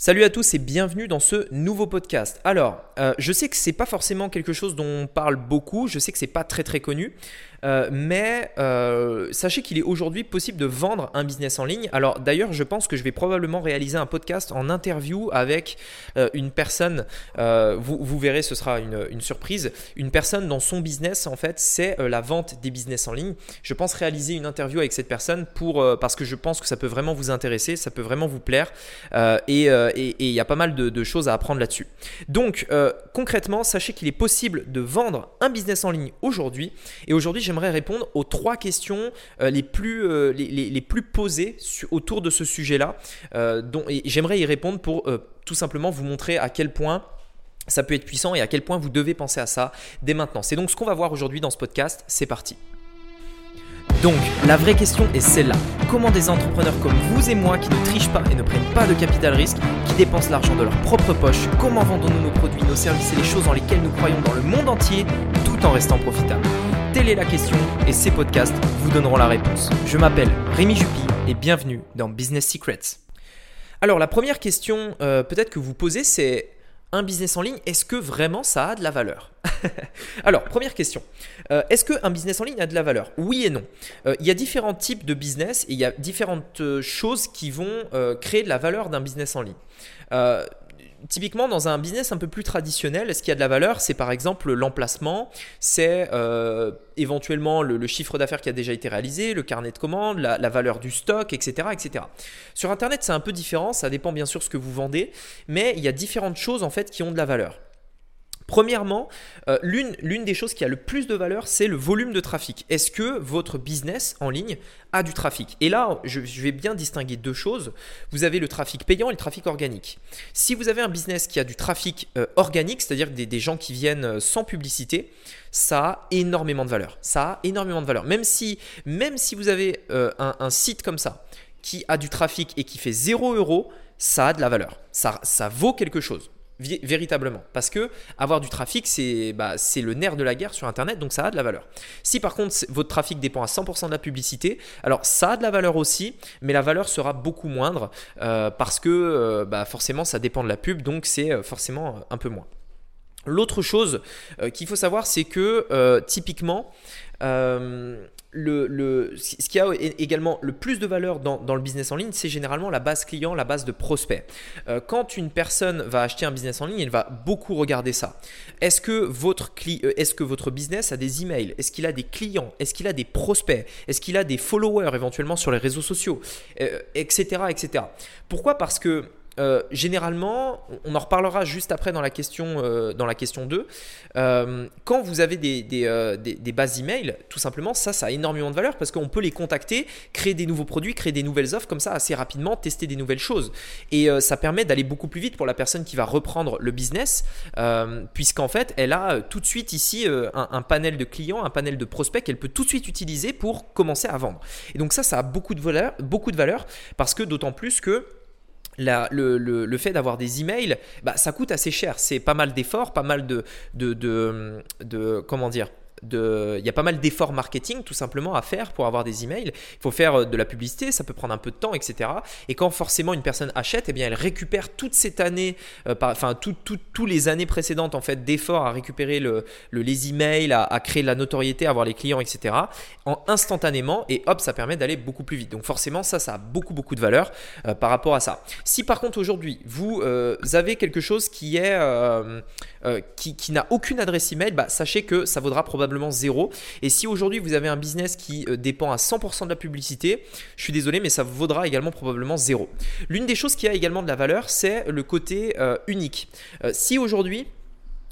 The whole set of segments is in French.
Salut à tous et bienvenue dans ce nouveau podcast. Alors, euh, je sais que c'est pas forcément quelque chose dont on parle beaucoup, je sais que c'est pas très très connu, euh, mais euh, sachez qu'il est aujourd'hui possible de vendre un business en ligne. Alors d'ailleurs, je pense que je vais probablement réaliser un podcast en interview avec euh, une personne. Vous, vous, verrez, ce sera une, surprise. Une personne dans son business, en fait, c'est la vente des business en ligne. Je pense réaliser une interview avec cette personne pour parce que je pense que ça peut vraiment vous intéresser, ça peut vraiment vous plaire, et il y a pas mal de, de choses à apprendre là-dessus. Donc concrètement, sachez qu'il est possible de vendre un business en ligne aujourd'hui. Et aujourd'hui, j'aimerais répondre aux trois questions euh, les, plus, euh, les, plus posées autour de ce sujet-là. Euh, j'aimerais y répondre pour tout simplement vous montrer à quel point ça peut être puissant et à quel point vous devez penser à ça dès maintenant. C'est donc ce qu'on va voir aujourd'hui dans ce podcast. C'est parti. Donc, la vraie question est celle-là. Comment des entrepreneurs comme vous et moi qui ne trichent pas et ne prennent pas de capital risque, qui dépensent l'argent de leur propre poche, comment vendons-nous nos produits, nos services et les choses dans lesquelles nous croyons dans le monde entier tout en restant profitables? La question et ces podcasts vous donneront la réponse. Je m'appelle Rémi Juppy et bienvenue dans Business Secrets. Alors la première question euh, peut-être que vous posez c'est un business en ligne, est-ce que vraiment ça a de la valeur Alors, première question. Euh, est-ce qu'un business en ligne a de la valeur? Oui et non. Euh, il y a différents types de business et il y a différentes choses qui vont créer de la valeur d'un business en ligne typiquement, dans un business un peu plus traditionnel, ce qui a de la valeur, c'est par exemple l'emplacement, c'est euh, éventuellement le, chiffre d'affaires qui a déjà été réalisé, le carnet de commandes, la, la valeur du stock, etc., etc. Sur Internet, c'est un peu différent, ça dépend bien sûr ce que vous vendez, mais il y a différentes choses en fait qui ont de la valeur. Premièrement, euh, l'une des choses qui a le plus de valeur, c'est le volume de trafic. Est-ce que votre business en ligne a du trafic? Et là, je, vais bien distinguer deux choses. Vous avez le trafic payant et le trafic organique. Si vous avez un business qui a du trafic euh, organique, c'est-à-dire des, gens qui viennent euh, sans publicité, ça a énormément de valeur. Ça a énormément de valeur. Même si, même si vous avez un, site comme ça qui a du trafic et qui fait 0 euros, ça a de la valeur. Ça vaut quelque chose véritablement. Parce que avoir du trafic, bah, c'est le nerf de la guerre sur Internet, donc ça a de la valeur. Si par contre votre trafic dépend à 100% de la publicité, alors ça a de la valeur aussi, mais la valeur sera beaucoup moindre euh, parce que euh, bah, forcément ça dépend de la pub, donc c'est euh, forcément un peu moins. L'autre chose qu'il faut savoir, c'est que typiquement, le, ce qui a également le plus de valeur dans, le business en ligne, c'est généralement la base client, la base de prospect. Euh, quand une personne va acheter un business en ligne, elle va beaucoup regarder ça. Est-ce que votre, euh, est que votre business a des emails? Est-ce qu'il a des clients? Est-ce qu'il a des prospects? Est-ce qu'il a des followers éventuellement sur les réseaux sociaux? Etc. Euh, etc. Pourquoi? Parce que euh, généralement, on en reparlera juste après dans la question, euh, dans la question 2, euh, quand vous avez des, des, bases email, tout simplement, ça, ça a énormément de valeur parce qu'on peut les contacter, créer des nouveaux produits, créer des nouvelles offres comme ça assez rapidement, tester des nouvelles choses. Et ça permet d'aller beaucoup plus vite pour la personne qui va reprendre le business, puisqu'en fait, elle a tout de suite ici un, un, panel de clients, un panel de prospects qu'elle peut tout de suite utiliser pour commencer à vendre. Et donc ça, ça a beaucoup de valeur, beaucoup de valeur parce que d'autant plus que le, fait d'avoir des emails, bah, ça coûte assez cher. C'est pas mal d'efforts, pas mal de, de, de, comment dire, il y a pas mal d'efforts marketing tout simplement à faire pour avoir des emails. Il faut faire euh, de la publicité, ça peut prendre un peu de temps, etc. Et quand forcément une personne achète, eh bien elle récupère toute cette année, euh, enfin tous les années précédentes en fait d'efforts à récupérer le, les emails, à, créer de la notoriété, à avoir les clients, etc. En instantanément et hop, ça permet d'aller beaucoup plus vite. Donc forcément ça, ça a beaucoup beaucoup de valeur euh, par rapport à ça. Si par contre aujourd'hui vous avez quelque chose qui est qui, qui n'a aucune adresse email, bah, sachez que ça vaudra probablement Et si aujourd'hui vous avez un business qui euh, dépend à 100% de la publicité, je suis désolé, mais ça vaudra également probablement zéro. L'une des choses qui a également de la valeur, c'est le côté euh, unique. Euh, si aujourd'hui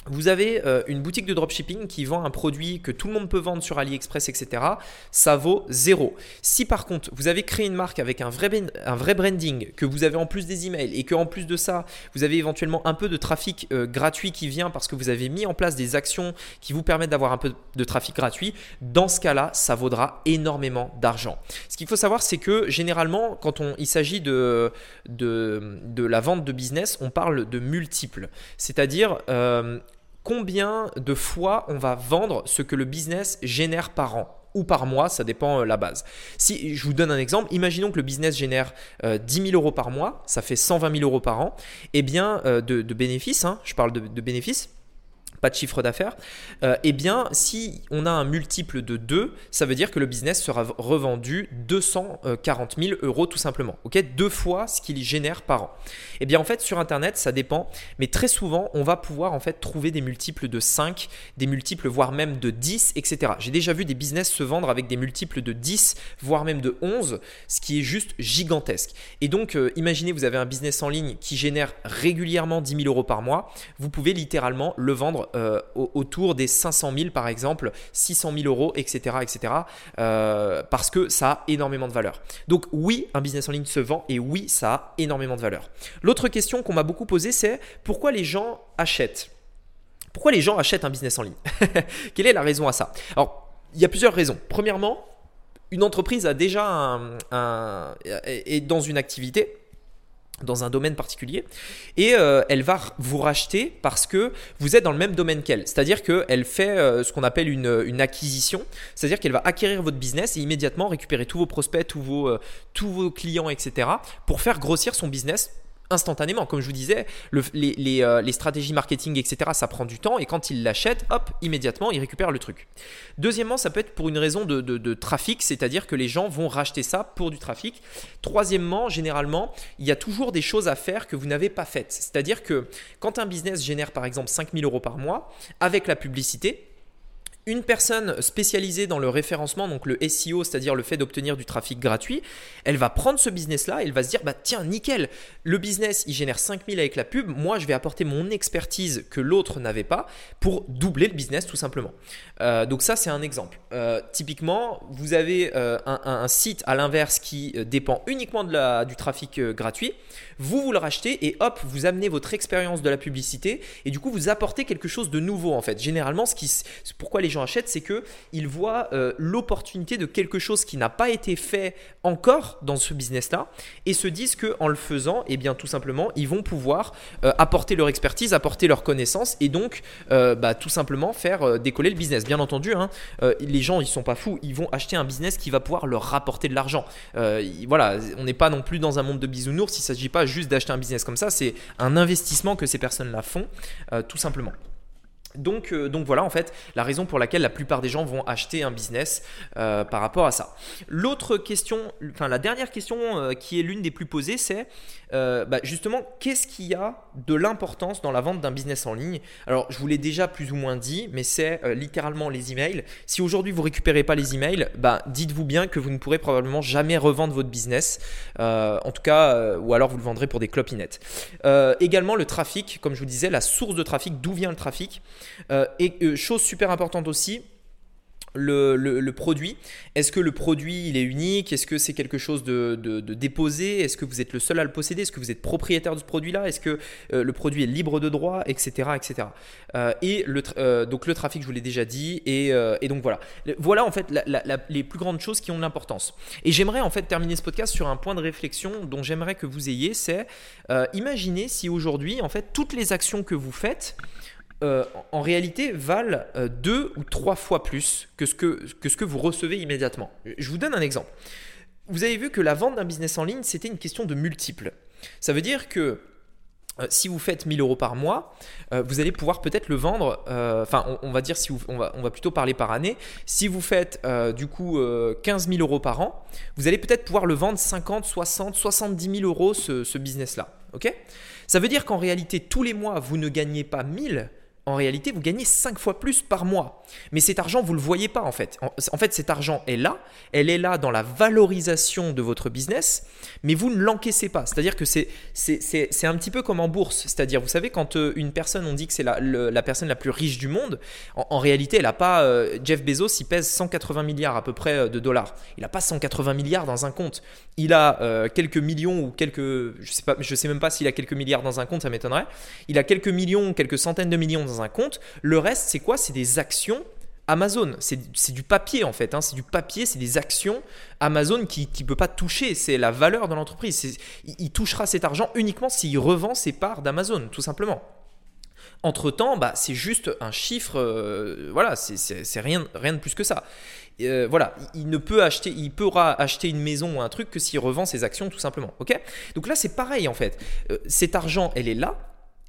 vous avez euh, une boutique de dropshipping qui vend un produit que tout le monde peut vendre sur AliExpress, etc. Ça vaut zéro. Si par contre vous avez créé une marque avec un vrai, un vrai branding, que vous avez en plus des emails et que en plus de ça, vous avez éventuellement un peu de trafic euh, gratuit qui vient parce que vous avez mis en place des actions qui vous permettent d'avoir un peu de trafic gratuit, dans ce cas-là, ça vaudra énormément d'argent. Ce qu'il faut savoir, c'est que généralement, quand on, il s'agit de, de, de, la vente de business, on parle de multiples. C'est-à-dire, euh, combien de fois on va vendre ce que le business génère par an ou par mois, ça dépend la base. Si je vous donne un exemple, imaginons que le business génère 10 000 euros par mois, ça fait 120 000 euros par an, et eh bien de, bénéfices, hein, je parle de bénéfices pas de chiffre d'affaires, euh, eh bien, si on a un multiple de 2, ça veut dire que le business sera revendu 240 000 euros tout simplement. ok? Deux fois ce qu'il génère par an. Eh bien, en fait, sur Internet, ça dépend, mais très souvent, on va pouvoir en fait trouver des multiples de 5, des multiples voire même de 10, etc. J'ai déjà vu des business se vendre avec des multiples de 10, voire même de 11, ce qui est juste gigantesque. Et donc, euh, imaginez, vous avez un business en ligne qui génère régulièrement 10 000 euros par mois, vous pouvez littéralement le vendre euh, autour des 500 000 par exemple, 600 000 euros, etc. etc. Euh, parce que ça a énormément de valeur. Donc oui, un business en ligne se vend et oui, ça a énormément de valeur. L'autre question qu'on m'a beaucoup posée, c'est pourquoi les gens achètent? Pourquoi les gens achètent un business en ligne? Quelle est la raison à ça? Alors, il y a plusieurs raisons. Premièrement, une entreprise a déjà un, est dans une activité dans un domaine particulier et euh, elle va vous racheter parce que vous êtes dans le même domaine qu'elle. C'est-à-dire qu'elle fait euh, ce qu'on appelle une, acquisition, c'est-à-dire qu'elle va acquérir votre business et immédiatement récupérer tous vos prospects, tous vos, euh, tous vos clients, etc. pour faire grossir son business instantanément. Comme je vous disais, euh, les, stratégies marketing, etc., ça prend du temps et quand ils l'achètent, hop, immédiatement, ils récupèrent le truc. Deuxièmement, ça peut être pour une raison de, trafic, c'est-à-dire que les gens vont racheter ça pour du trafic. Troisièmement, généralement, il y a toujours des choses à faire que vous n'avez pas faites. C'est-à-dire que quand un business génère par exemple 5000 euros par mois, avec la publicité, une personne spécialisée dans le référencement, donc le SEO, c'est-à-dire le fait d'obtenir du trafic gratuit, elle va prendre ce business-là et elle va se dire, bah tiens, nickel, le business, il génère 5000 avec la pub, moi, je vais apporter mon expertise que l'autre n'avait pas pour doubler le business tout simplement. Euh, donc ça, c'est un exemple. Euh, typiquement, vous avez euh, un, site à l'inverse qui dépend uniquement de la, du trafic gratuit, vous, vous le rachetez et hop, vous amenez votre expérience de la publicité et du coup, vous apportez quelque chose de nouveau en fait. Généralement, ce qui, pourquoi les gens achètent, c'est que ils voient euh, l'opportunité de quelque chose qui n'a pas été fait encore dans ce business-là et se disent que en le faisant, et eh bien tout simplement, ils vont pouvoir euh, apporter leur expertise, apporter leur connaissance et donc euh, bah, tout simplement faire décoller le business. Bien entendu, hein, les gens ils sont pas fous, ils vont acheter un business qui va pouvoir leur rapporter de l'argent. voilà, on n'est pas non plus dans un monde de bisounours. Il s'agit pas juste d'acheter un business comme ça, c'est un investissement que ces personnes-là font, tout simplement. Donc, euh, donc voilà en fait la raison pour laquelle la plupart des gens vont acheter un business euh, par rapport à ça. L'autre question, enfin la dernière question euh, qui est l'une des plus posées, c'est bah, justement qu'est-ce qu'il y a de l'importance dans la vente d'un business en ligne? Alors je vous l'ai déjà plus ou moins dit, mais c'est littéralement les emails. Si aujourd'hui vous récupérez pas les emails, bah, dites-vous bien que vous ne pourrez probablement jamais revendre votre business, en tout cas, ou alors vous le vendrez pour des clopinettes. également le trafic, comme je vous disais, la source de trafic, d'où vient le trafic? Et euh, chose super importante aussi, le, produit. Est-ce que le produit il est unique? Est-ce que c'est quelque chose de, déposé? Est-ce que vous êtes le seul à le posséder? Est-ce que vous êtes propriétaire de ce produit-là? Est-ce que euh, le produit est libre de droit? Etc. etc. et le, donc le trafic, je vous l'ai déjà dit. Et, donc voilà. Voilà en fait les plus grandes choses qui ont de l'importance. Et j'aimerais en fait terminer ce podcast sur un point de réflexion dont j'aimerais que vous ayez. C'est imaginez si aujourd'hui en fait toutes les actions que vous faites euh, en réalité valent euh, deux ou trois fois plus que ce que, que ce que vous recevez immédiatement. Je vous donne un exemple. Vous avez vu que la vente d'un business en ligne, c'était une question de multiples. Ça veut dire que euh, si vous faites 1000 euros par mois, vous allez pouvoir peut-être le vendre, enfin on, va dire si on, va, on va plutôt parler par année, si vous faites du coup 15 000 euros par an, vous allez peut-être pouvoir le vendre 50, 60, 70 000 euros ce, ce business-là. ok? Ça veut dire qu'en réalité tous les mois vous ne gagnez pas 1000, en réalité, vous gagnez 5 fois plus par mois. Mais cet argent, vous ne le voyez pas en fait. En, fait, cet argent est là, elle est là dans la valorisation de votre business, mais vous ne l'encaissez pas. C'est-à-dire que c'est, un petit peu comme en bourse. C'est-à-dire, vous savez, quand euh, une personne, on dit que c'est la, la personne la plus riche du monde, en, réalité, elle n'a pas. Euh, Jeff Bezos, il pèse 180 milliards à peu près euh, de dollars. Il n'a pas 180 milliards dans un compte. Il a quelques millions ou quelques. Je sais, pas, je sais même pas s'il a quelques milliards dans un compte, ça m'étonnerait. Il a quelques millions, quelques centaines de millions dans un compte. Le reste, c'est quoi? C'est des actions Amazon. C'est du papier en fait. Hein. C'est du papier, c'est des actions Amazon qui ne peut pas toucher. C'est la valeur de l'entreprise. Il, touchera cet argent uniquement s'il revend ses parts d'Amazon, tout simplement. Entre-temps, bah, c'est juste un chiffre, euh, voilà, c'est rien, rien de plus que ça. euh, voilà, il ne peut acheter, il pourra acheter une maison ou un truc que s'il revend ses actions tout simplement. Ok? Donc là c'est pareil en fait. Euh, cet argent, elle est là,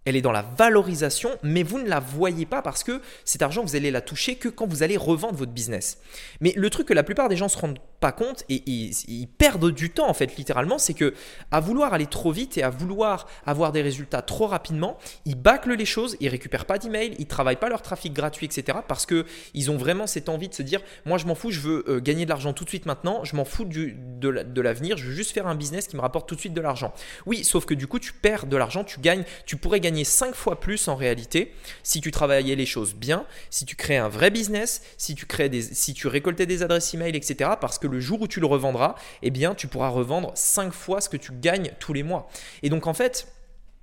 elle est dans la valorisation, mais vous ne la voyez pas parce que cet argent, vous allez la toucher que quand vous allez revendre votre business. Mais le truc que la plupart des gens se rendent pas compte et ils, perdent du temps en fait littéralement, c'est que à vouloir aller trop vite et à vouloir avoir des résultats trop rapidement, ils bâclent les choses, ils récupèrent pas d'emails, ils travaillent pas leur trafic gratuit, etc. Parce que ils ont vraiment cette envie de se dire, moi je m'en fous, je veux euh, gagner de l'argent tout de suite maintenant, je m'en fous de l'avenir, je veux juste faire un business qui me rapporte tout de suite de l'argent. Oui, sauf que du coup tu perds de l'argent, tu gagnes, tu pourrais gagner 5 fois plus en réalité si tu travaillais les choses bien, si tu crées un vrai business, si tu, crées des, si tu récoltais des adresses email, etc. Parce que le jour où tu le revendras, eh bien, tu pourras revendre 5 fois ce que tu gagnes tous les mois. Et donc, en fait,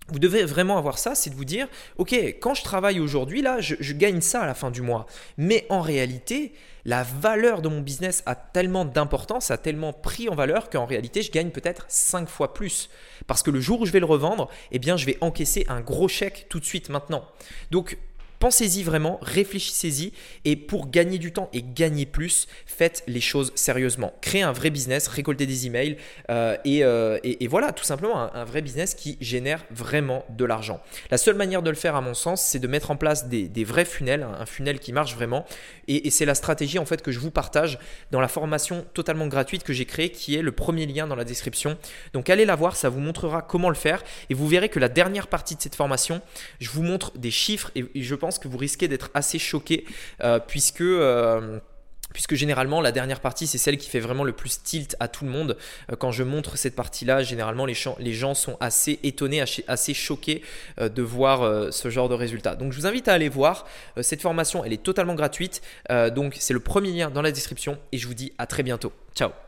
vous devez vraiment avoir ça, c'est de vous dire, ok, quand je travaille aujourd'hui, là, je, gagne ça à la fin du mois. Mais en réalité, la valeur de mon business a tellement d'importance, a tellement pris en valeur qu'en réalité, je gagne peut-être 5 fois plus. Parce que le jour où je vais le revendre, eh bien, je vais encaisser un gros chèque tout de suite maintenant. Donc, Pensez-y vraiment, réfléchissez-y et pour gagner du temps et gagner plus, faites les choses sérieusement. Créez un vrai business, récoltez des emails euh, euh, et, voilà, tout simplement un, vrai business qui génère vraiment de l'argent. La seule manière de le faire, à mon sens, c'est de mettre en place des, vrais funnels, un funnel qui marche vraiment. Et, c'est la stratégie en fait que je vous partage dans la formation totalement gratuite que j'ai créée, qui est le premier lien dans la description. Donc allez la voir, ça vous montrera comment le faire et vous verrez que la dernière partie de cette formation, je vous montre des chiffres et je pense que vous risquez d'être assez choqué euh, puisque euh, puisque généralement la dernière partie c'est celle qui fait vraiment le plus tilt à tout le monde. Euh, quand je montre cette partie-là, généralement les, les, gens sont assez étonnés, assez choqués de voir ce genre de résultat. Donc je vous invite à aller voir. Cette formation, elle est totalement gratuite. Donc c'est le premier lien dans la description et je vous dis à très bientôt. Ciao